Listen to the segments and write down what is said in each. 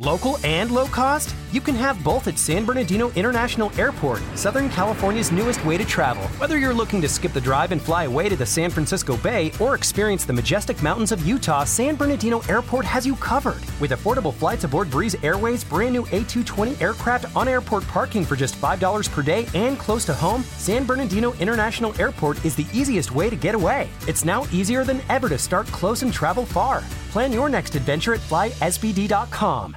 Local and low cost? You can have both at San Bernardino International Airport, Southern California's newest way to travel. Whether you're looking to skip the drive and fly away to the San Francisco Bay or experience the majestic mountains of Utah, San Bernardino Airport has you covered. With affordable flights aboard Breeze Airways' brand new A220 aircraft on airport parking for just $5 per day and close to home, San Bernardino International Airport is the easiest way to get away. It's now easier than ever to start close and travel far. Plan your next adventure at flysbd.com.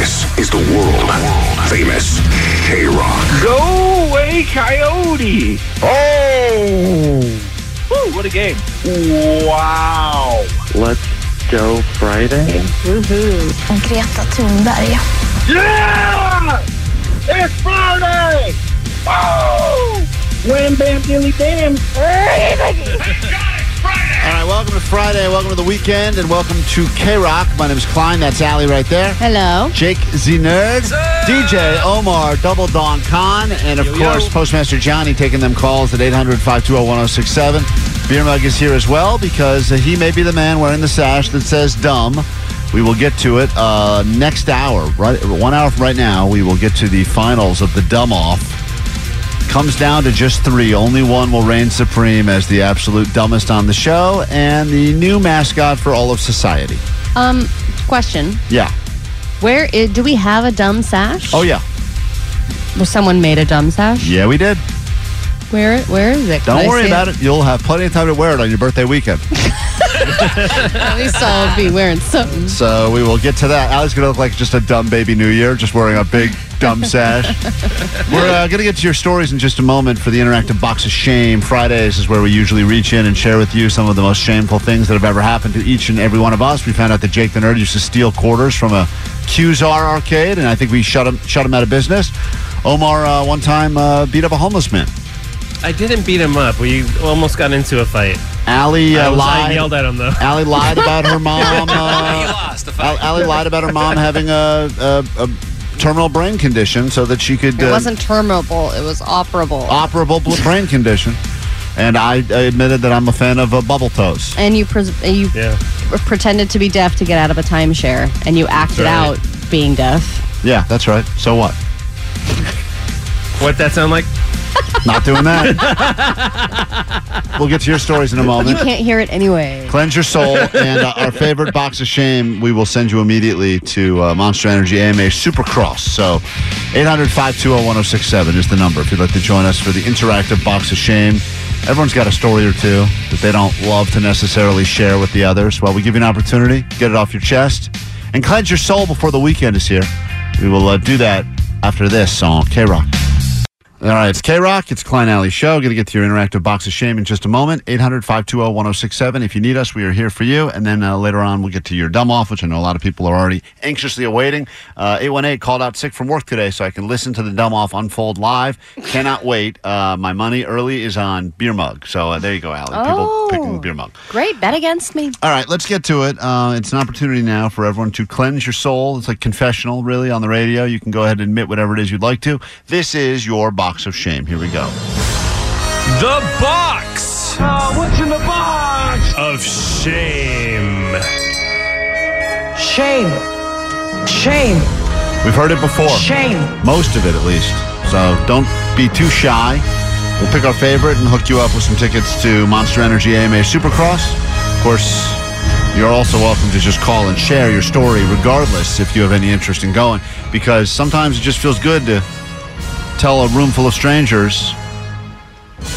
This is the world famous K Rock. Go away, Coyote! Oh! Woo, what a game. Wow! Let's go Friday. Greta Thunberg. Yeah! It's Friday! Oh! Wham bam dilly dam! All right, welcome to Friday, welcome to the weekend, and welcome to K Rock. My name is Klein. That's Allie right there. Hello. Jake the Nerd, DJ Omar, Double Don Khan, and of course Postmaster Johnny taking them calls at 800 520 1067. Beer Mug is here as well because uh, he may be the man wearing the sash that says dumb. We will get to it uh, next hour. Right, one hour from right now, we will get to the finals of the dumb off. Comes down to just three. Only one will reign supreme as the absolute dumbest on the show and the new mascot for all of society. Um, question: Yeah. Where do we have a dumb sash? Oh, yeah. Well, someone made a dumb sash. Yeah, we did. Where? It where is it? Don't worry about it. You'll have plenty of time to wear it on your birthday weekend. At least I'll be wearing something. So we will get to that. Allie's going to look like just a dumb baby New Year, just wearing a big dumb sash. We're uh, going to get to your stories in just a moment for the interactive box of shame. Fridays is where we usually reach in and share with you some of the most shameful things that have ever happened to each and every one of us. We found out that Jake the Nerd used to steal quarters from a Qzar arcade, and I think we shut him shut him out of business. Omar uh, one time uh, beat up a homeless man. I didn't beat him up. We almost got into a fight. Allie I, uh, was, I lied. yelled at him though. Allie lied about her mom. Uh, Al- Allie lied about her mom having a, a, a terminal brain condition so that she could It uh, wasn't terminable. It was operable. operable brain condition. And I, I admitted that I'm a fan of uh, bubble toes. and you pres- you Yeah. pretended to be deaf to get out of a timeshare, and you acted right. out being deaf. Yeah, that's right. So what? What that sound like? Not doing that. we'll get to your stories in a moment. You can't hear it anyway. Cleanse your soul, and uh, our favorite box of shame, we will send you immediately to uh, Monster Energy AMA Supercross. So 800 520 1067 is the number if you'd like to join us for the interactive box of shame. Everyone's got a story or two that they don't love to necessarily share with the others. Well, we give you an opportunity, get it off your chest, and cleanse your soul before the weekend is here. We will uh, do that after this on K Rock. All right, it's K Rock. It's Klein Alley Show. Going to get to your interactive box of shame in just a moment. 800 520 1067. If you need us, we are here for you. And then uh, later on, we'll get to your dumb off, which I know a lot of people are already anxiously awaiting. Uh, 818 called out sick from work today, so I can listen to the dumb off unfold live. Cannot wait. Uh, my money early is on beer mug. So uh, there you go, Allie. Oh. People picking beer mug. Great, bet against me. All right, let's get to it. Uh, it's an opportunity now for everyone to cleanse your soul. It's like confessional, really, on the radio. You can go ahead and admit whatever it is you'd like to. This is your box of shame. Here we go. The box Oh, what's in the box? of shame. Shame. Shame. We've heard it before. Shame. Most of it, at least. So don't be too shy. We'll pick our favorite and hook you up with some tickets to Monster Energy AMA Supercross. Of course, you're also welcome to just call and share your story, regardless if you have any interest in going, because sometimes it just feels good to tell a room full of strangers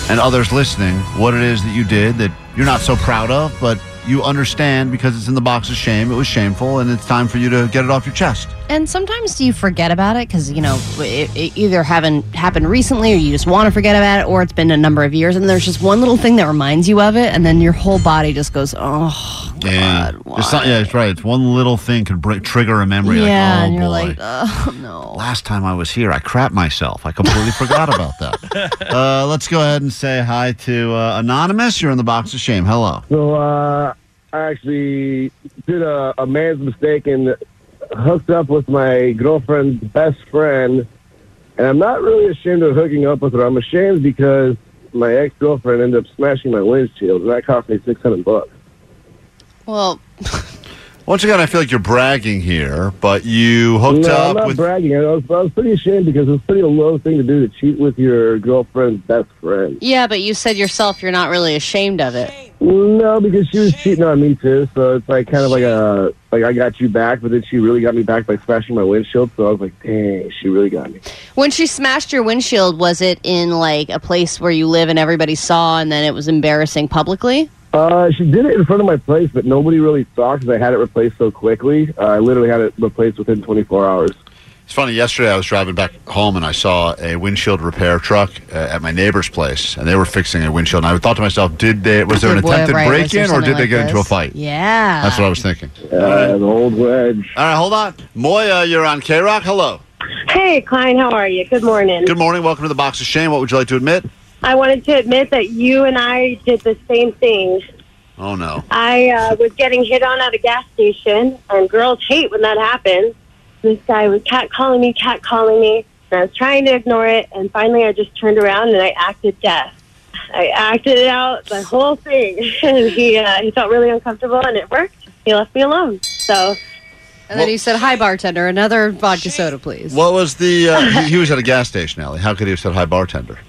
and others listening what it is that you did that you're not so proud of, but you understand because it's in the box of shame. It was shameful, and it's time for you to get it off your chest. And sometimes you forget about it because you know it, it either haven't happened recently, or you just want to forget about it, or it's been a number of years, and there's just one little thing that reminds you of it, and then your whole body just goes, "Oh, Yeah, God, It's not- yeah, it's right. It's one little thing could bring, trigger a memory. yeah, like, oh, and you're boy. like, oh no. Last time I was here, I crapped myself. I completely forgot about that. Uh, let's go ahead and say hi to uh, Anonymous. You're in the box of shame. Hello. So uh, I actually did a, a man's mistake and hooked up with my girlfriend's best friend. And I'm not really ashamed of hooking up with her. I'm ashamed because my ex girlfriend ended up smashing my windshield, and that cost me six hundred bucks. Well, Once again, I feel like you're bragging here, but you hooked no, I'm not with. bragging. I was, I was pretty ashamed because it's pretty a low thing to do to cheat with your girlfriend's best friend. yeah, but you said yourself you're not really ashamed of it. No, because she was cheating on me too. So it's like kind of like a like I got you back, but then she really got me back by smashing my windshield. So I was like, dang, she really got me. When she smashed your windshield, was it in like a place where you live and everybody saw, and then it was embarrassing publicly? Uh, she did it in front of my place, but nobody really saw because I had it replaced so quickly. Uh, I literally had it replaced within 24 hours. It's funny. Yesterday, I was driving back home and I saw a windshield repair truck uh, at my neighbor's place, and they were fixing a windshield. And I thought to myself, did they? Was there an attempted right, break-in, or something did they like get into a fight? Yeah. That's what I was thinking. Uh, the old wedge. All right, hold on. Moya, you're on K Rock. Hello. Hey, Klein, how are you? Good morning. Good morning. Welcome to the Box of Shame. What would you like to admit? I wanted to admit that you and I did the same thing. Oh no. I uh, was getting hit on at a gas station, and girls hate when that happens. This guy was catcalling me, catcalling me, and I was trying to ignore it, and finally I just turned around and I acted deaf. I acted it out, the whole thing, and he uh, he felt really uncomfortable, and it worked. He left me alone. So And then he said, "Hi, bartender, another vodka soda, please." What was the? Uh, he, he was at a gas station, Allie. How could he have said hi, bartender?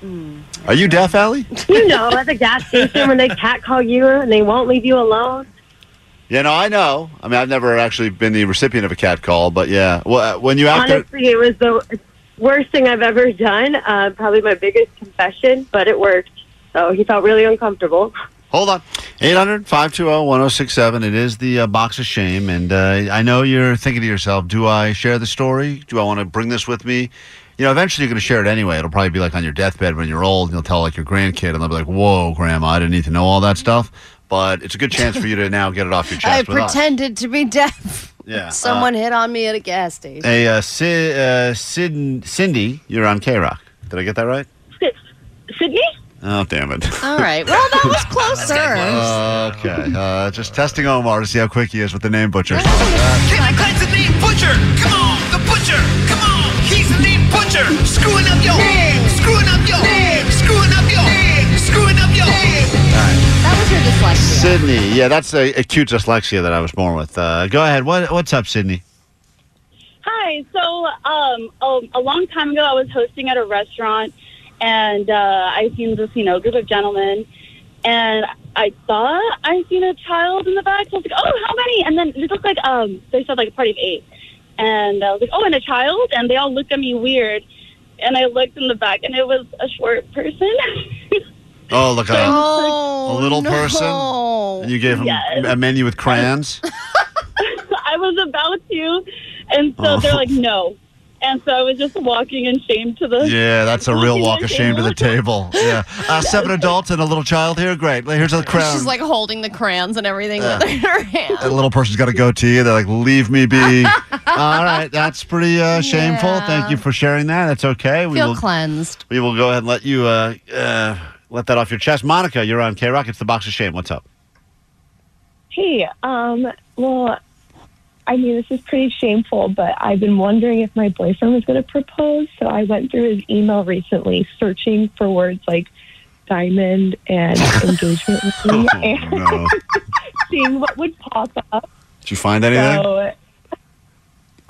Are you deaf, Allie? you know, at the gas station when they catcall you and they won't leave you alone. Yeah, no, I know. I mean, I've never actually been the recipient of a cat call, but yeah. Well, uh, when you acted, Honestly, it was the worst thing I've ever done. Uh, probably my biggest confession, but it worked. So he felt really uncomfortable. hold on. 800 520 1067. It is the uh, box of shame. And uh, I know you're thinking to yourself, do I share the story? Do I want to bring this with me? You know, eventually you're going to share it anyway. It'll probably be like on your deathbed when you're old, and you'll tell like your grandkid, and they'll be like, whoa, grandma, I didn't need to know all that stuff. But it's a good chance for you to now get it off your chest. I with us. pretended to be deaf. Yeah. Someone hit on me at a gas station. Hey, uh, Sid, uh, Sid, Cindy, you're on K Rock. Did I get that right? Sydney? Oh, damn it. All right. Well, that was closer. okay. Uh, just testing Omar to see how quick he is with the name butcher. Kevin Klein's the name butcher. Come on, the butcher. Come on, he's the name butcher. Screwing up your name. Screwing up your name. Screwing up your name. Screwing up your name. That was your dyslexia. Sydney. Yeah, that's a acute dyslexia that I was born with. Uh, go ahead. What, what's up, Sydney? Hi. So, um, a, a long time ago, I was hosting at a restaurant, and uh, I seen this, you know, group of gentlemen, and I thought I seen a child in the back. So I was like, "Oh, how many?" And then it looked like um, they said like a party of eight, and I was like, "Oh, and a child," and they all looked at me weird, and I looked in the back, and it was a short person. Oh, look at Oh, a little no. person. And you gave him Yes. a menu with crayons. I was about to, and so Oh. they're like, "No." And so I was just walking in shame to the. Yeah, that's a real walk of shame to the table. Yeah. Uh, seven adults and a little child here. Great. Here's a crown. She's like holding the crayons and everything Yeah. with her hand. That little person's got a goatee. They're like, leave me be. All right. That's pretty uh, shameful. Yeah. Thank you for sharing that. That's okay. We Feel will, cleansed. we will go ahead and let you uh, uh, let that off your chest. Monica, you're on K Rock. It's the box of shame. What's up? Hey, um, well, I mean, this is pretty shameful, but I've been wondering if my boyfriend was going to propose. So I went through his email recently, searching for words like diamond and engagement ring, oh, me, and no. seeing what would pop up. Did you find anything? So,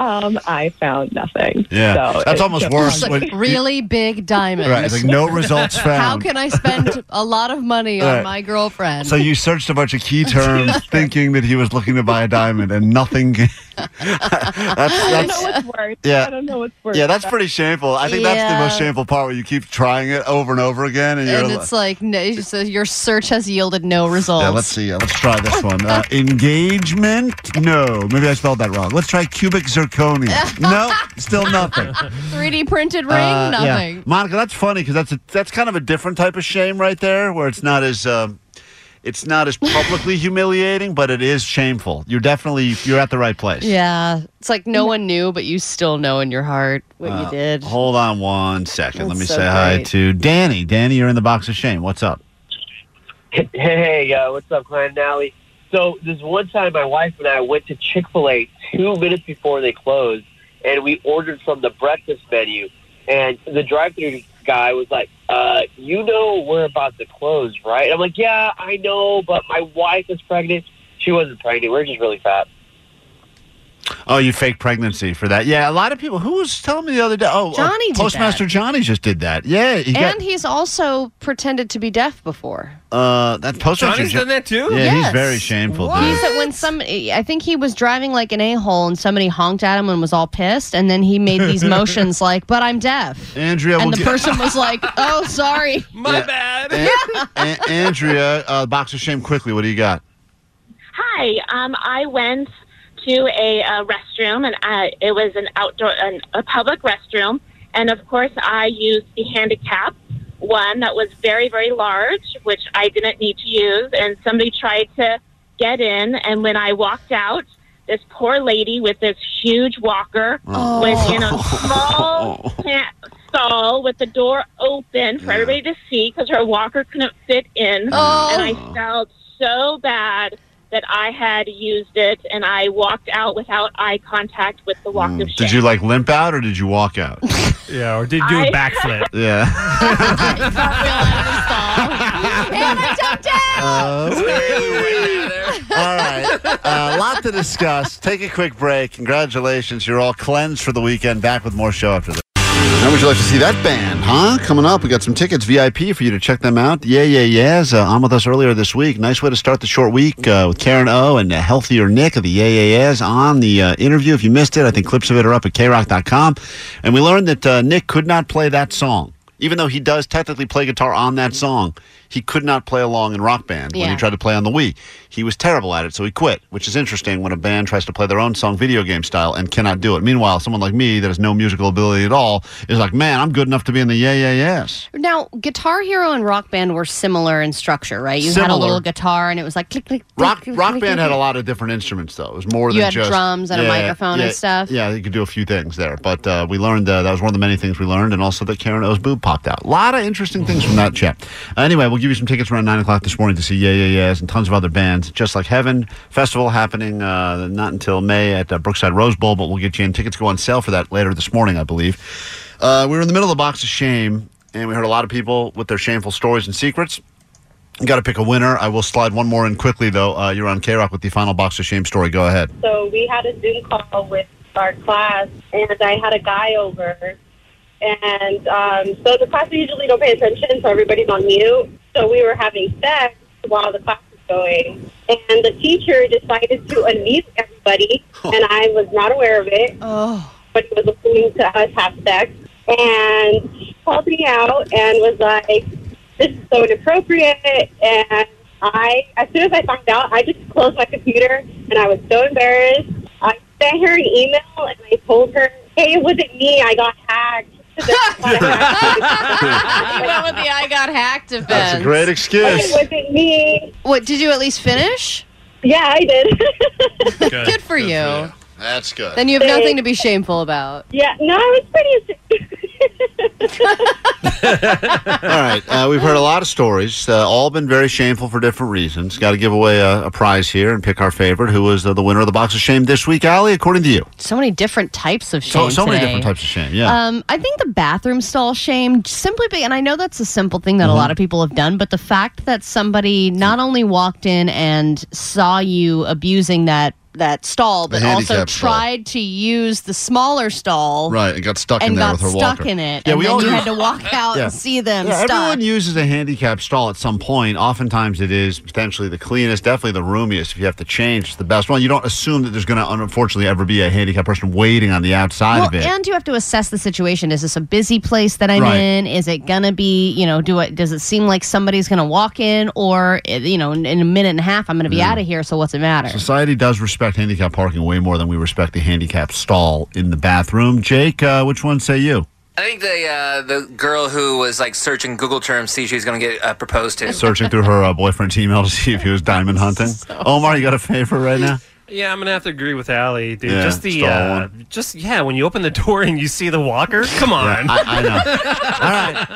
um, I found nothing. Yeah. So That's it's almost just- worse. It's like really big diamonds. Right. Like no results found. How can I spend a lot of money on Right. my girlfriend? So you searched a bunch of key terms, thinking that he was looking to buy a diamond, and nothing. That's, I don't know what's worse. Yeah. I don't know what's worse. yeah, that's pretty shameful. I think that's the most shameful part where you keep trying it over and over again, and you're and it's like no, so your search has yielded no results. Yeah, let's see. Uh, let's try this one. Uh, engagement? No. Maybe I spelled that wrong. Let's try cubic zirconia. no, still nothing. 3D printed ring, Uh, yeah. nothing. Monica, that's funny because that's a, that's kind of a different type of shame right there, where it's not as um, It's not as publicly humiliating, but it is shameful. You're definitely you're at the right place. Yeah. It's like no one knew, but you still know in your heart what you Uh, did. Hold on one second. Let That's me so say hi great. to Danny. Danny, you're in the box of shame. What's up? Hey, uh, what's up, Klein and Allie? So this one time, my wife and I went to Chick Fil A two minutes before they closed, and we ordered from the breakfast menu. And the drive-through guy was like, uh, "You know we're about to close, right?" I'm like, "Yeah, I know, but my wife is pregnant. She wasn't pregnant. We're just really fat." Oh, you fake pregnancy for that? Yeah, a lot of people. Who was telling me the other day? Oh, uh, Johnny did Postmaster Johnny just did that. Yeah, he got and he's also pretended to be deaf before. uh that Postmaster. Johnny's Jo- done that too? Yeah, he's very shameful. dude. He said when somebody, I think he was driving like an a hole and somebody honked at him and was all pissed, and then he made these motions like, "But I'm deaf," Andrea, and will the get- person was like, "Oh, sorry, my Yeah. bad." An- A- Andrea, uh, box of shame. Quickly, what do you got? Hi. Um, I went to a, uh restroom, and I, it was an outdoor, an, a public restroom, and of course, I used the handicap one that was very, very large, which I didn't need to use. And somebody tried to get in, and when I walked out, this poor lady with this huge walker Oh. was in a small stall with the door open for everybody to see because her walker couldn't fit in. Oh. And I felt so bad that I had used it, and I walked out without eye contact with the walk hmm. of shame. Did you like limp out or did you walk out? yeah, or did you do I- a backflip? yeah. and I jumped oh. All right. Uh, a lot to discuss. Take a quick break. Congratulations. You're all cleansed for the weekend. Back with more show after this. How would you like to see that band, huh? Coming up, we got some tickets VIP for you to check them out. Yeah, yeah, yeahs. Uh, on with us earlier this week. Nice way to start the short week uh, with Karen O and uh, Healthier Nick of the Yeah, yeah, yeahs on the uh, interview. If you missed it, I think clips of it are up at krock.com. And we learned that uh, Nick could not play that song. Even though he does technically play guitar on that song, he could not play along in Rock Band when he tried to play on the Wii. He was terrible at it, so he quit, which is interesting when a band tries to play their own song video game style and cannot do it. Meanwhile, someone like me that has no musical ability at all is like, man, I'm good enough to be in the yeah, yeah, yes. Now, Guitar Hero and Rock Band were similar in structure, right? You had a Similar. little guitar, and it was like click, click. click, Rock click, Rock click, Band had a lot of different instruments, though. It was more You than had just drums and a microphone and stuff? Yeah, you could do a few things there. But uh, we learned uh, that was one of the many things we learned, and also that Karen O's boob popped out. A lot of interesting things from that chat. Uh, anyway, we'll give you some tickets around nine o'clock this morning to see Yeah Yeah Yeahs and tons of other bands. Just like Heaven festival happening uh, not until May at uh, Brookside Rose Bowl, but we'll get you in. Tickets go on sale for that later this morning, I believe. Uh, we were in the middle of the box of shame, and we heard a lot of people with their shameful stories and secrets. You got to pick a winner. I will slide one more in quickly, though. Uh, you're on K Rock with the final box of shame story. Go ahead. So we had a Zoom call with our class, and I had a guy over. And um, so the class usually don't pay attention, so everybody's on mute. So we were having sex while the class was going. And the teacher decided to unmute everybody, and I was not aware of it. Oh. But he was listening to us have sex. And he called me out and was like, this is so inappropriate. And I, as soon as I found out, I just closed my computer and I was so embarrassed. I sent her an email and I told her, hey, it wasn't me. I got hacked. You went with the I got hacked defense. That's a great excuse. It wasn't me. What, did you at least finish? Yeah, I did. Good, for you. That's good. Then you have nothing to be shameful about. yeah, no, I was pretty. All right. Uh, we've heard a lot of stories, uh, all been very shameful for different reasons. Got to give away a, a prize here and pick our favorite. Who was uh, the winner of the box of shame this week, Allie, according to you? So many different types of So, shame. so many today. different types of shame. Yeah. Um, I think the bathroom stall shame simply, be, and I know that's a simple thing that a Mm-hmm. lot of people have done, but the fact that somebody not only walked in and saw you abusing that that stall, but also handicap stall. tried to use the smaller stall, right. And got stuck in there got with her stuck walker. in it, Yeah, and we then all you use- had to walk out Yeah. and see them Yeah, stuck. everyone uses a handicap stall at some point. Oftentimes, it is potentially the cleanest, definitely the roomiest. If you have to change, it's the best one. You don't assume that there's going to, unfortunately, ever be a handicapped person waiting on the outside well, of it. and you have to assess the situation. Is this a busy place that I'm Right. in? Is it gonna be, you know, do it? Does it seem like somebody's gonna walk in, or eh, you know, in, in a minute and a half, I'm gonna be Yeah. out of here? So what's it matter? Society does respect handicap parking way more than we respect the handicap stall in the bathroom. Jake, uh, which one say you? I think the uh, the girl who was like searching Google terms see she's going to get uh, proposed to. Searching through her uh, boyfriend's email to see if he was diamond hunting. Omar, you got a favorite right now? Yeah, I'm gonna have to agree with Allie, dude. Yeah, just the uh, just yeah, when you open the door and you see the walker, come on. Yeah, I, I know. All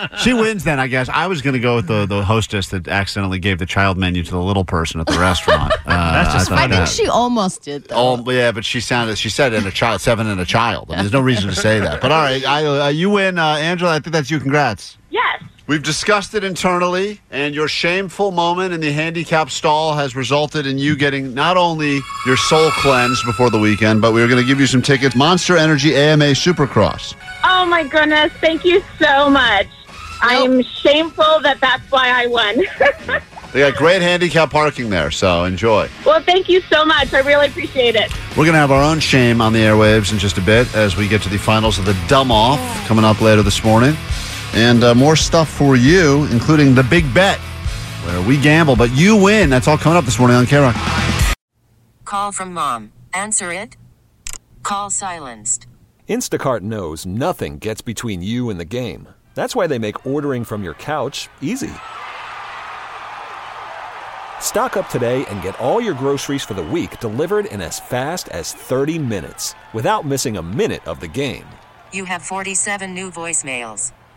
right, she wins then. I guess I was going to go with the the hostess that accidentally gave the child menu to the little person at the restaurant. Uh, That's just I thought I think that- she almost did though. Oh, yeah, but she sounded. She said in a child, seven and a child. I mean, there's no reason to say that. But all right, I, uh, you win, uh, Angela. I think that's you. Congrats. Yes. We've discussed it internally, and your shameful moment in the handicap stall has resulted in you getting not only your soul cleansed before the weekend, but we are going to give you some tickets. Monster Energy AMA Supercross. Oh my goodness! Thank you so much. I'm shameful that that's why I won. They got great handicap parking there, so enjoy. well, thank you so much. I really appreciate it. We're going to have our own shame on the airwaves in just a bit as we get to the finals of the Dumb Off coming up later this morning. And uh, more stuff for you, including the big bet, where we gamble, but you win. That's all coming up this morning on K Rock. Call from mom. Answer it. Call silenced. Instacart knows nothing gets between you and the game. That's why they make ordering from your couch easy. Stock up today and get all your groceries for the week delivered in as fast as 30 minutes without missing a minute of the game. You have 47 new voicemails.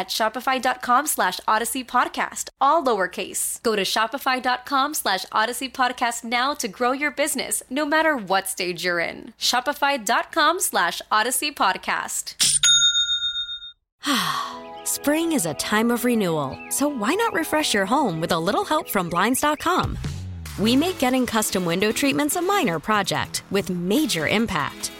at shopify.com slash odyssey podcast, all lowercase. Go to shopify.com slash odyssey podcast now to grow your business, no matter what stage you're in. Shopify.com slash odyssey podcast. Spring is a time of renewal, so why not refresh your home with a little help from Blinds.com? We make getting custom window treatments a minor project with major impact.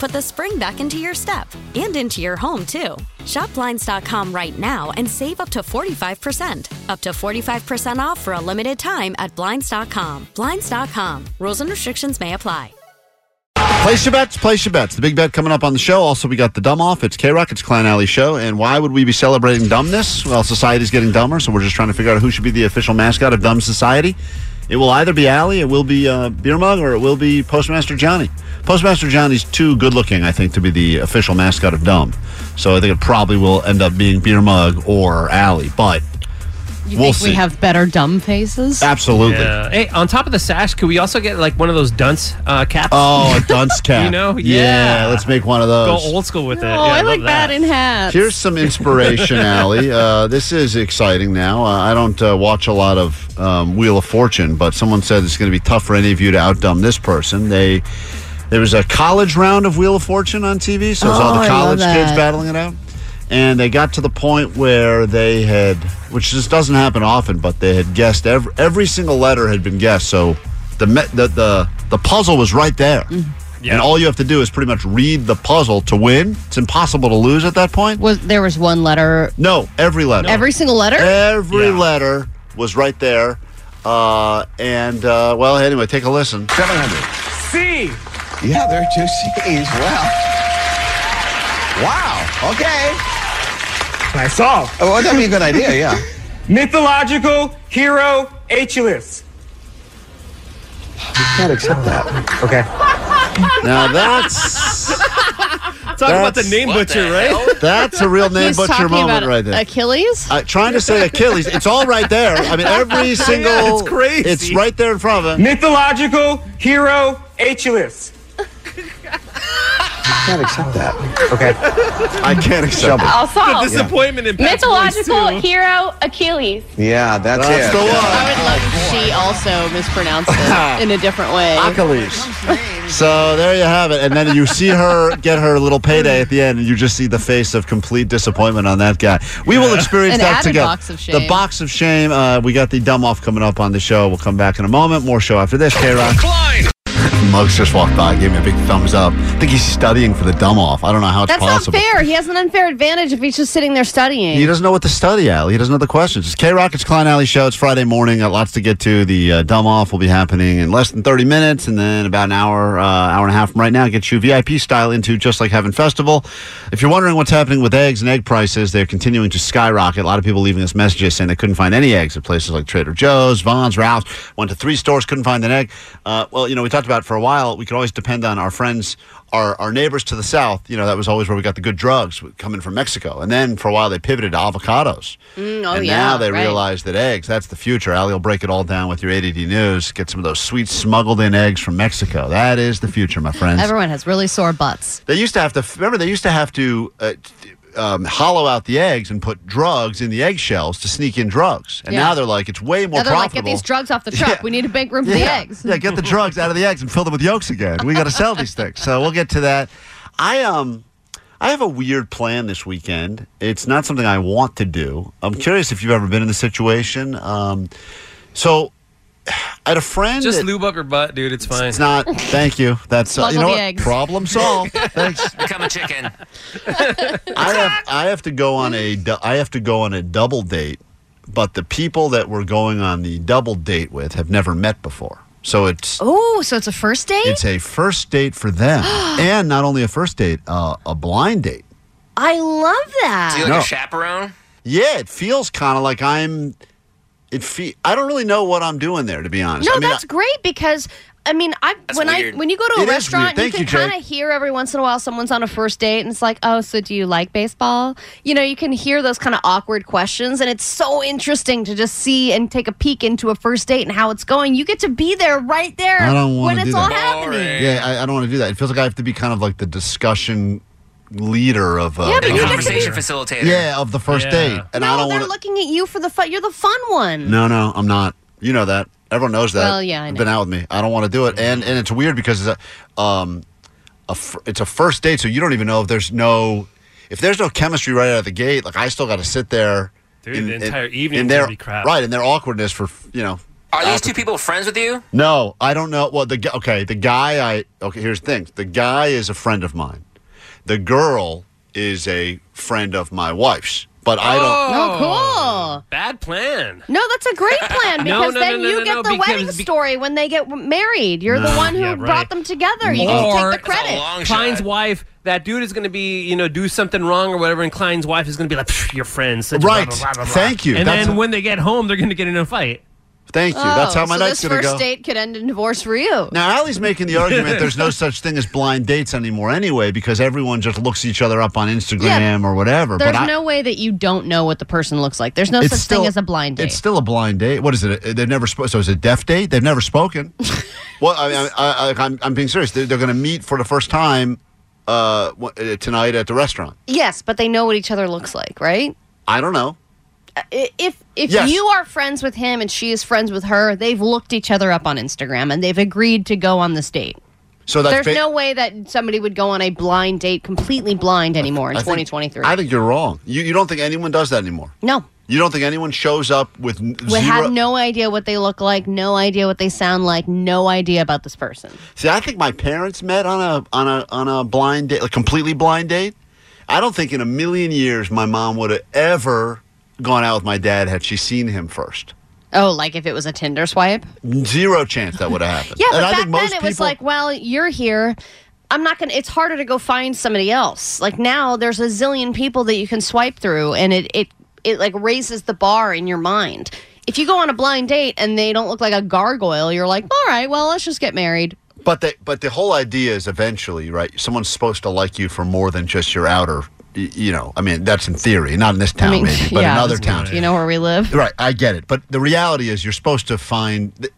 put the spring back into your step and into your home, too. Shop Blinds.com right now and save up to 45%. Up to 45% off for a limited time at Blinds.com. Blinds.com. Rules and restrictions may apply. Place your bets, place your bets. The big bet coming up on the show. Also, we got the dumb off. It's K Rock, it's Klein Alley Show. And why would we be celebrating dumbness? Well, society's getting dumber, so we're just trying to figure out who should be the official mascot of Dumb Society. It will either be Allie, it will be uh, Beer Mug, or it will be Postmaster Johnny. Postmaster Johnny's too good looking, I think, to be the official mascot of Dumb. So I think it probably will end up being Beer Mug or Allie. But You we'll think see. we have better dumb faces? Absolutely. Yeah. Hey, on top of the sash, could we also get like one of those dunce uh, caps? Oh, a dunce cap. you know? Yeah, let's make one of those. Go old school with it. Oh, Yeah, I love like that. that in hats. Here's some inspiration, Allie. Uh, this is exciting now. Uh, I don't uh, watch a lot of um, Wheel of Fortune, but someone said it's going to be tough for any of you to outdumb this person. They There was a college round of Wheel of Fortune on TV, so it's all Oh, I the college kids battling it out. and they got to the point where they had, which just doesn't happen often, but they had guessed every every single letter had been guessed. So the me- the the, the puzzle was right there. And all you have to do is pretty much read the puzzle to win. It's impossible to lose at that point. Was there was one letter? No, every letter. Every single letter? Every letter was right there. Uh, and uh, well, anyway, take a listen. Seven hundred. C. Yeah, there are two C's. Wow. Wow. Okay. Nice solve. Oh, well, that'd be a good idea, yeah. Mythological hero Achilles. You can't accept that. Okay. Now that's talking about the name What butcher, the right? that's a real name He's butcher talking moment about right there. Achilles? Uh, trying to say Achilles, it's all right there. I mean, every single. it's crazy. It's right there in front of him. Mythological hero Achilles. Can't accept that. Okay. I can't accept it. I'll solve. The disappointment in Pat's Mythological too. hero Achilles. Yeah, that's, That's it. the one. I would love if she also mispronounced it in a different way. Achilles. So there you have it. And then you see her get her little payday at the end, and you just see the face of complete disappointment on that guy. We will experience An that added together. box of The box of shame. Uh, we got the dumb off coming up on the show. We'll come back in a moment. More show after this. K Rock. Muggs just walked by, gave me a big thumbs up. I think he's studying for the dumb off. I don't know how it's That's possible. not fair. He has an unfair advantage if he's just sitting there studying. He doesn't know what to study, Al. He doesn't know the questions. It's K Rock. It's Klein Alley Show. It's Friday morning. Got lots to get to. The uh, dumb off will be happening in less than 30 minutes, and then about an hour, uh, hour and a half from right now, get you VIP style into Just Like Heaven Festival. If you're wondering what's happening with eggs and egg prices, they're continuing to skyrocket. A lot of people leaving us messages saying they couldn't find any eggs at places like Trader Joe's, Vons, Ralph's. Went to three stores, couldn't find an egg. Uh, well, you know, we talked about for a while. We could always depend on our friends our, our neighbors to the south, you know, that was always where we got the good drugs coming from Mexico. And then for a while they pivoted to avocados. Mm, oh, and yeah, now they right. realize that eggs, that's the future. Ali will break it all down with your ADD news. Get some of those sweet smuggled in eggs from Mexico. That is the future, my friends. Everyone has really sore butts. they used to have to, remember, they used to have to uh, t- um, hollow out the eggs and put drugs in the eggshells to sneak in drugs. And Yeah. now they're like, it's way more Now they're like, get these drugs off the truck. Yeah. We need to make room for the eggs. Yeah, get the drugs out of the eggs and fill them with yolks again. We got to sell these things. So we'll get to that. I um I have a weird plan this weekend. It's not something I want to do. I'm curious if you've ever been in the situation. Um, so I had a friend. Just that- lube up your butt, dude. It's fine. it's not. Thank you. That's uh, you know what? eggs. Problem solved. Thanks. Become a chicken. I have I have to go on a I have to go on a double date, but the people that we're going on the double date with have never met before. So it's Oh, so it's a first date? it's a first date for them, and not only a first date, uh, a blind date. I love that. that. Is he like No. a chaperone? Yeah, it feels kind of like I'm. It fe- I don't really know what I'm doing there, to be honest. No, I mean, that's great because I mean, I when weird. I when you go to a It is restaurant, weird. Thank you you, can kind of hear every once in a while someone's on a first date, and it's like, oh, so do you like baseball? You know, you can hear those kind of awkward questions, and it's so interesting to just see and take a peek into a first date and how it's going. You get to be there right there I don't want when to it's do all that. happening. Yeah, I, I don't want to do that. It feels like I have to be kind of like the discussion leader of uh, Yeah, but you get to Conversation facilitator. yeah of the first Yeah. date, and no, I don't they're want to. looking at you for the fun. You're the fun one. No, no, I'm not. You know that. Everyone knows that. Well, yeah, I You've know. Been out with me. I don't want to do it, and and it's weird because it's a, um, a fir- it's a first date, so you don't even know if there's no if there's no chemistry right out of the gate. Like I still got to sit there. Dude, the entire evening in their gonna be crap. right in their awkwardness for you know. Are these two people friends with you? No, I don't know. Well, the gu- okay, the guy I okay. Here's the thing. The guy is a friend of mine. The girl is a friend of my wife's, but I don't. Oh, oh cool. Bad plan. No, that's a great plan No, because no, then no, no, you no, get no, the because- wedding be- story when they get w- married. You're the one who Yeah, right. brought them together. You Or- get take the credit. Klein's wife, that dude is going to be, you know, do something wrong or whatever, and Klein's wife is going to be like, "Pff, "Your friends." such blah, Right. blah, blah, blah, blah." Thank you. And That's then a- when they get home, they're going to get in a fight. Thank you. That's how Oh, my so night's this gonna go. This first date could end in divorce for you. Now, Allie's making the argument there's no such thing as blind dates anymore anyway because everyone just looks each other up on Instagram or whatever. There's but I, no way that you don't know what the person looks like. There's no such still- thing as a blind date. It's still a blind date. What is it? They've never spoken. So is it a deaf date? They've never spoken. well, I, I, I, I, I'm, I'm being serious. They're, they're going to meet for the first time uh, tonight at the restaurant. yes, but they know what each other looks like, right? I don't know. If if Yes. you are friends with him and she is friends with her, they've looked each other up on Instagram and they've agreed to go on this date. So that's There's ba- no way that somebody would go on a blind date completely blind anymore in I think- 2023. I think you're wrong. You, you don't think anyone does that anymore? no. You don't think anyone shows up with We zero? have no idea what they look like, no idea what they sound like, no idea about this person. See, I think my parents met on a on a on a blind date, a completely blind date. I don't think in a million years my mom would have ever gone out with my dad had she seen him first. Oh, like if it was a Tinder swipe? Zero chance that would have happened. Yeah, And but I back then it was like, well, you're here. I'm not gonna. It's harder to go find somebody else. Like now, there's a zillion people that you can swipe through, and it it it like raises the bar in your mind. If you go on a blind date and they don't look like a gargoyle, you're like, all right, well, let's just get married. But the but the whole idea is eventually, right? Someone's supposed to like you for more than just your outer. You know, I mean, that's in theory, not in this town, I mean, maybe, but yeah, in other towns. You know where we live? Right, I get it. But the reality is, you're supposed to find. th-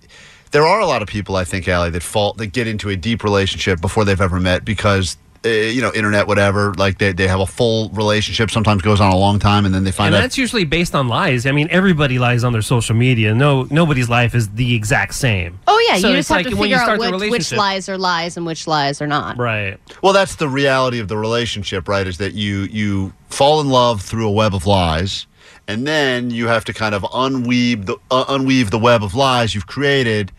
There are a lot of people, I think, Allie, that fall that get into a deep relationship before they've ever met because. Uh, you know, internet, whatever. Like they, they have a full relationship. Sometimes goes on a long time, and then they find and out. that's usually based on lies. I mean, everybody lies on their social media. No, nobody's life is the exact same. Oh yeah, So you just have like to when you figure out start which, which lies are lies and which lies are not. Right. Well, that's the reality of the relationship, right? Is that you you fall in love through a web of lies, and then you have to kind of unweave the uh, unweave the web of lies you've created,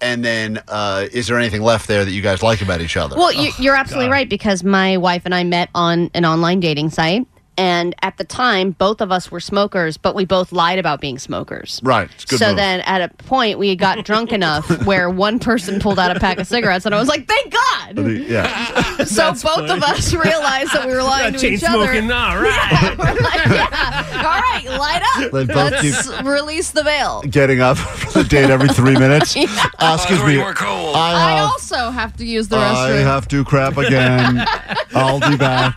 and then uh, is there anything left there that you guys like about each other? Well, you, you're absolutely right because my wife and I met on an online dating site. And at the time, both of us were smokers, but we both lied about being smokers. Right. It's good so move. then at a point, we got drunk enough where one person pulled out a pack of cigarettes, and I was like, thank God. yeah. so both of us realized that we were lying to Chain each other. smoking, all right. We're like, yeah. All right, light up. They Let's release the veil. Getting up for the date every three minutes. Yeah. Uh, excuse me. I I also have to use the restroom. I have to crap again. I'll be back.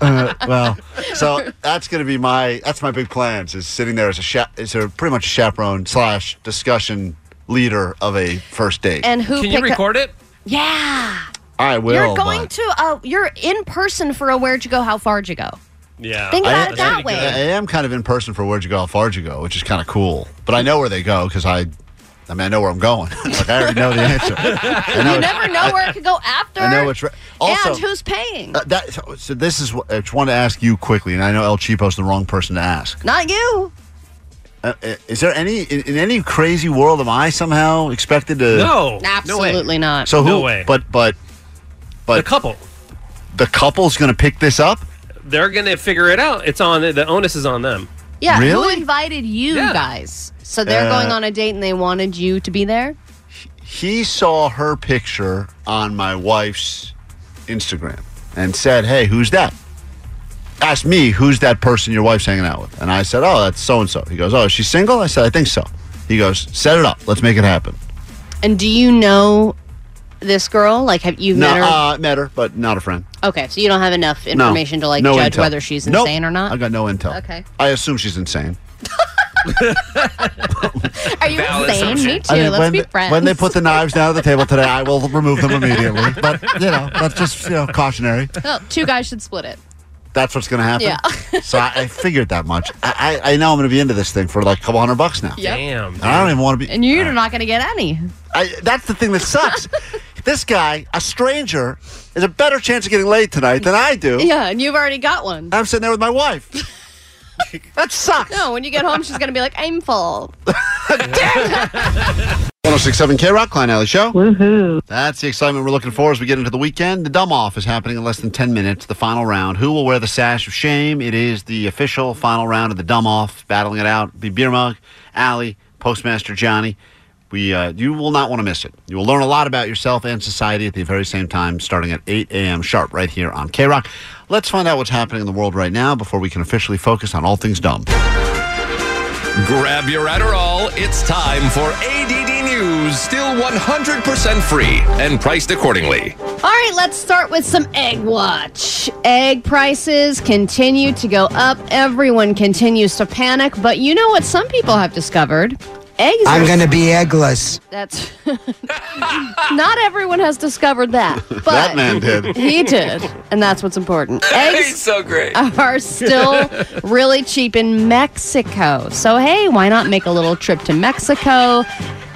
Uh, well, so that's going to be my that's my big plans is sitting there as a cha- as a pretty much a chaperone slash discussion leader of a first date. and who Can you pick up- record it? Yeah. I will. you're going but to uh you're in person for a where'd you go, how far'd you go? Yeah. Think about I, it that I- way. I am kind of in person for where'd you go, how far'd you go, which is kind of cool. But I know where they go because I, I mean, I know where I'm going. like I already know the answer. I know You never know where it could go after. I know it's right. Also, and who's paying? Uh, that, so, so this is what I just want to ask you quickly, and I know El Cheapo's the wrong person to ask. Not you. Uh, uh, is there any in, in any crazy world am I somehow expected to? No. Absolutely not. So who? No way. But but but the couple. the couple's going to pick this up. They're gonna figure it out. It's on the onus is on them. Yeah, Really? who invited you Yeah. guys? So they're Uh, going on a date and they wanted you to be there? He saw her picture on my wife's Instagram and said, "Hey, who's that?" Asked me, "Who's that person your wife's hanging out with?" And I said, "Oh, that's so and so." He goes, "Oh, is she single?" I said, "I think so." He goes, "Set it up. Let's make it happen." And do you know this girl? Like have you No, met her? uh, met her, but not a friend. Okay, so you don't have enough No. information to like No judge intel. whether she's Nope. insane or not? I got no intel. Okay. I assume she's insane. Are you Valid insane? assumption. Me too. I mean, Let's when, be friends. when they put the knives down at the table today, I will remove them immediately. But you know, that's just you know cautionary. No, two guys should split it. That's what's going to happen. Yeah. so I, I figured that much. I, I, I know I'm going to be into this thing for like a couple hundred bucks now. Yep. Damn. And I don't even want to be. And you're uh. not going to get any. I, that's the thing that sucks. this guy, a stranger, has a better chance of getting laid tonight than I do. Yeah, and you've already got one. I'm sitting there with my wife. that sucks. No, when you get home, she's going to be like, I'm full. 1067 K Rock, Klein Alley Show. Woohoo. That's the excitement we're looking for as we get into the weekend. The dumb off is happening in less than 10 minutes, the final round. Who will wear the sash of shame? It is the official final round of the dumb off, battling it out. The beer mug, Allie, Postmaster Johnny. We, uh, you will not want to miss it. You will learn a lot about yourself and society at the very same time, starting at 8 a.m. sharp right here on K Rock. Let's find out what's happening in the world right now before we can officially focus on all things dumb. Grab your Adderall. It's time for ADD News. Still 100% free and priced accordingly. All right, let's start with some Egg Watch. Egg prices continue to go up. Everyone continues to panic, but you know what some people have discovered? Eggs I'm going to be eggless. That's not everyone has discovered that, but That man did. He did, and that's what's important. Eggs He's so great. are still really cheap in Mexico. So hey, why not make a little trip to Mexico?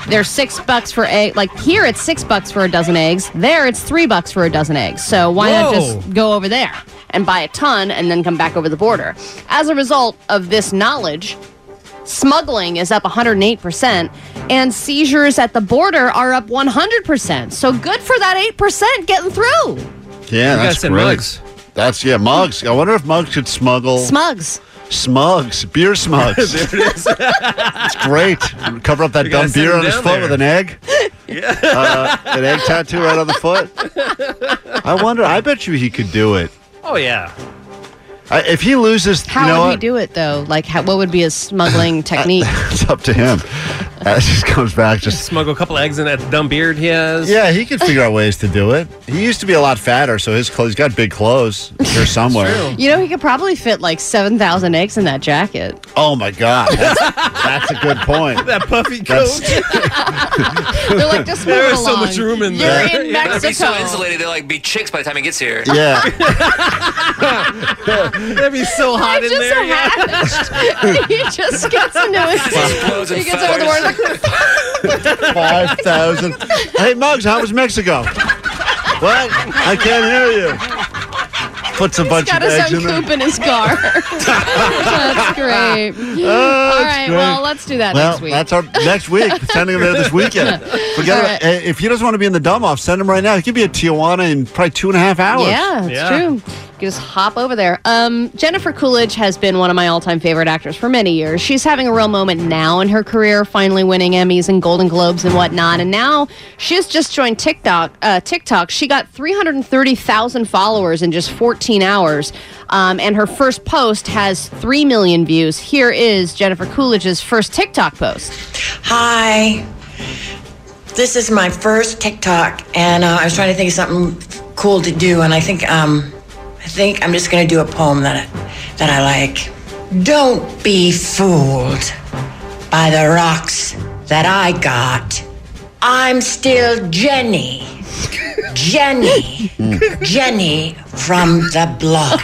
They're six bucks for egg. Like here, it's six bucks for a dozen eggs. There, it's three bucks for a dozen eggs. So why not just go over there and buy a ton and then come back over the border? As a result of this knowledge, smuggling is up 108%, and seizures at the border are up 100%. So good for that 8% getting through. Yeah, You that's great. mugs. That's yeah, mugs. I wonder if mugs could smuggle Smugs. smugs, beer smugs. there it is. It's great. Cover up that You dumb beer on his foot there. with an egg. yeah. Uh, an egg tattoo right on the foot. I wonder. I bet you he could do it. Oh yeah. I, if he loses, How you know would what? he do it though? Like, how, what would be his smuggling technique? it's up to him. That just comes back. Just Smuggle a couple eggs in that dumb beard he has. yeah, he could figure out ways to do it. He used to be a lot fatter, so his clothes. He's got big clothes here somewhere. You know, he could probably fit like 7,000 eggs in that jacket. Oh my god, that's, that's a good point. That puffy coat. That's, They're like, just move There so along. much room in You're there. in Yeah. They'd be so insulated, they'll like be chicks by the time he gets here. yeah. That'd be so hot It in just there. yeah. hatched. he just gets into Explodes his. in He gets over the feathers. border. Five thousand. Hey, Muggs, how was Mexico? What? I can't hear you. Puts a bunch Got of his eggs in own there. coop in his car. that's great. Oh, All that's right, great. well, let's do that well, next week. that's our next week. Sending him there this weekend. Forget All about, right. eh, if he doesn't want to be in the dumb off, send him right now. He could be at Tijuana in probably two and a half hours. Yeah, it's Yeah. true. You just hop over there. Um, Jennifer Coolidge has been one of my all-time favorite actors for many years. She's having a real moment now in her career, finally winning Emmys and Golden Globes and whatnot. And now she's just joined TikTok. Uh, TikTok. She got 330,000 followers in just 14 hours, um, and her first post has three million views. Here is Jennifer Coolidge's first TikTok post. Hi. This is my first TikTok, and uh, I was trying to think of something cool to do, and I think um, think I'm just gonna do a poem that I, that I like. Don't be fooled by the rocks that I got. I'm still Jenny. Jenny. Jenny from the block.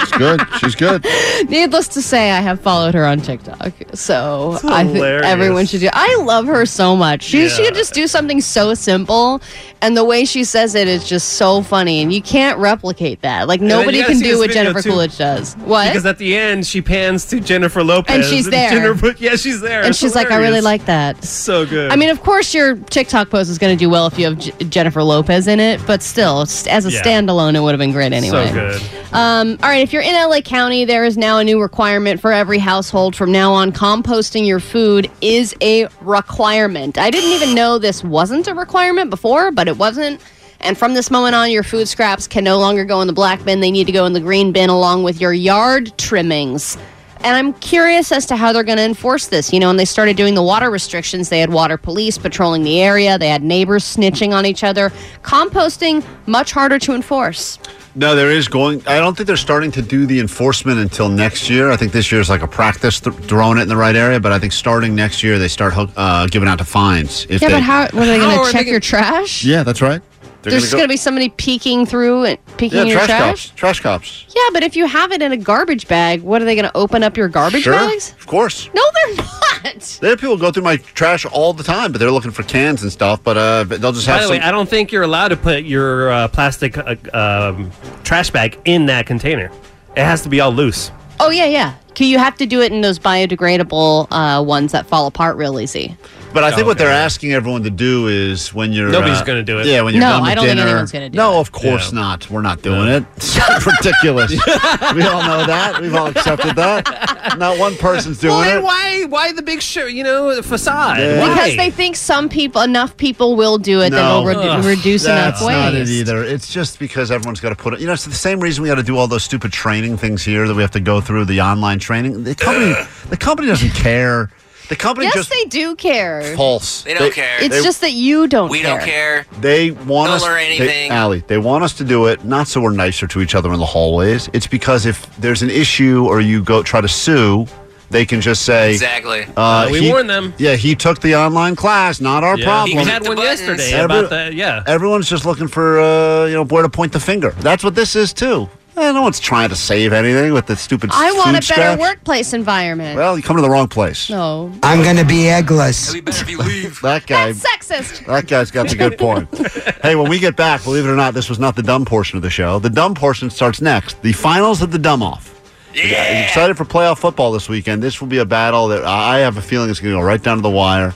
She's good. She's good. Needless to say, I have followed her on TikTok, so I think everyone should do. I love her so much. She she could just do something so simple, and the way she says it is just so funny, and you can't replicate that. Like nobody can do what Jennifer too. Coolidge does. What? Because at the end, she pans to Jennifer Lopez. And she's there. Jennifer, yeah, she's there. and It's she's like, I really like that. So good. I mean, of course, your TikTok post is going to do well if you have J- Jennifer Lopez in it, but still, as a Yeah. standalone, it would have been great anyway. so good. Um, all right, if you're in LA County, there is now a new requirement for every household. From now on, composting your food is a requirement. I didn't even know this wasn't a requirement before, but it wasn't. And from this moment on, your food scraps can no longer go in the black bin. They need to go in the green bin along with your yard trimmings. And I'm curious as to how they're going to enforce this. You know, when they started doing the water restrictions, they had water police patrolling the area, they had neighbors snitching on each other. Composting, much harder to enforce. No, there is going. I don't think they're starting to do the enforcement until next year. I think this year is like a practice th- throwing it in the right area. But I think starting next year they start hook- uh, giving out to fines. If yeah, they, but how? What are they going are to they check gonna- your trash? Yeah, that's right. They're There's gonna just be somebody peeking through and peeking yeah, in your trash, trash. cops. Trash cops. Yeah, but if you have it in a garbage bag, what are they going to open up your garbage sure, bags? of course. No, they're not. There are people who go through my trash all the time, but they're looking for cans and stuff. But uh, they'll just By have the some. way, I don't think you're allowed to put your uh, plastic uh, um, trash bag in that container. It has to be all loose. Oh yeah, yeah. Okay, You have to do it in those biodegradable uh, ones that fall apart real easy. But I think what they're asking everyone to do is when you're Nobody's uh, gonna do it. Yeah, when you're No, done with I don't think dinner. anyone's gonna do it. no, it. of course Yeah. not. We're not doing it. It's ridiculous. we all know that. We've all accepted that. Not one person's doing Well, then it. why? Why the big show? You know, the facade. Yeah. Why? Because they think some people, enough people will do it, No. then it'll redu- Ugh, reduce That's enough waste. not it either. It's just because everyone's got to put it. You know, it's the same reason we got to do all those stupid training things here that we have to go through the online training. The company, the company doesn't care. The company Yes, just they do care. false. They don't care. It's they- just that you don't care. we care. don't care. They want Don't us. learn they- Allie, they want us to do it not so we're nicer to each other in the hallways. It's because if there's an issue or you go try to sue, they can just say Exactly. Uh, we he- warned them. Yeah, he took the online class. Not our Yeah. problem. We He had the one buttons. yesterday Every- about that. Yeah. Everyone's just looking for uh, you know where to point the finger. That's what this is too. Eh, no one's trying to save anything with the stupid I want a food better scraps. workplace environment. Well, you come to the wrong place. no. I'm gonna be eggless. That guy. Sexist. That guy's got the good point. hey, when we get back, believe it or not, this was not the dumb portion of the show. The dumb portion starts next. The finals of the dumb off. Yeah. Excited for playoff football this weekend. This will be a battle that I have a feeling is going to go right down to the wire.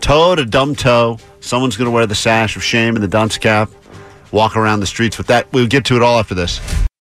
Toe to dumb toe. Someone's going to wear the sash of shame and the dunce cap, walk around the streets with that. We'll get to it all after this.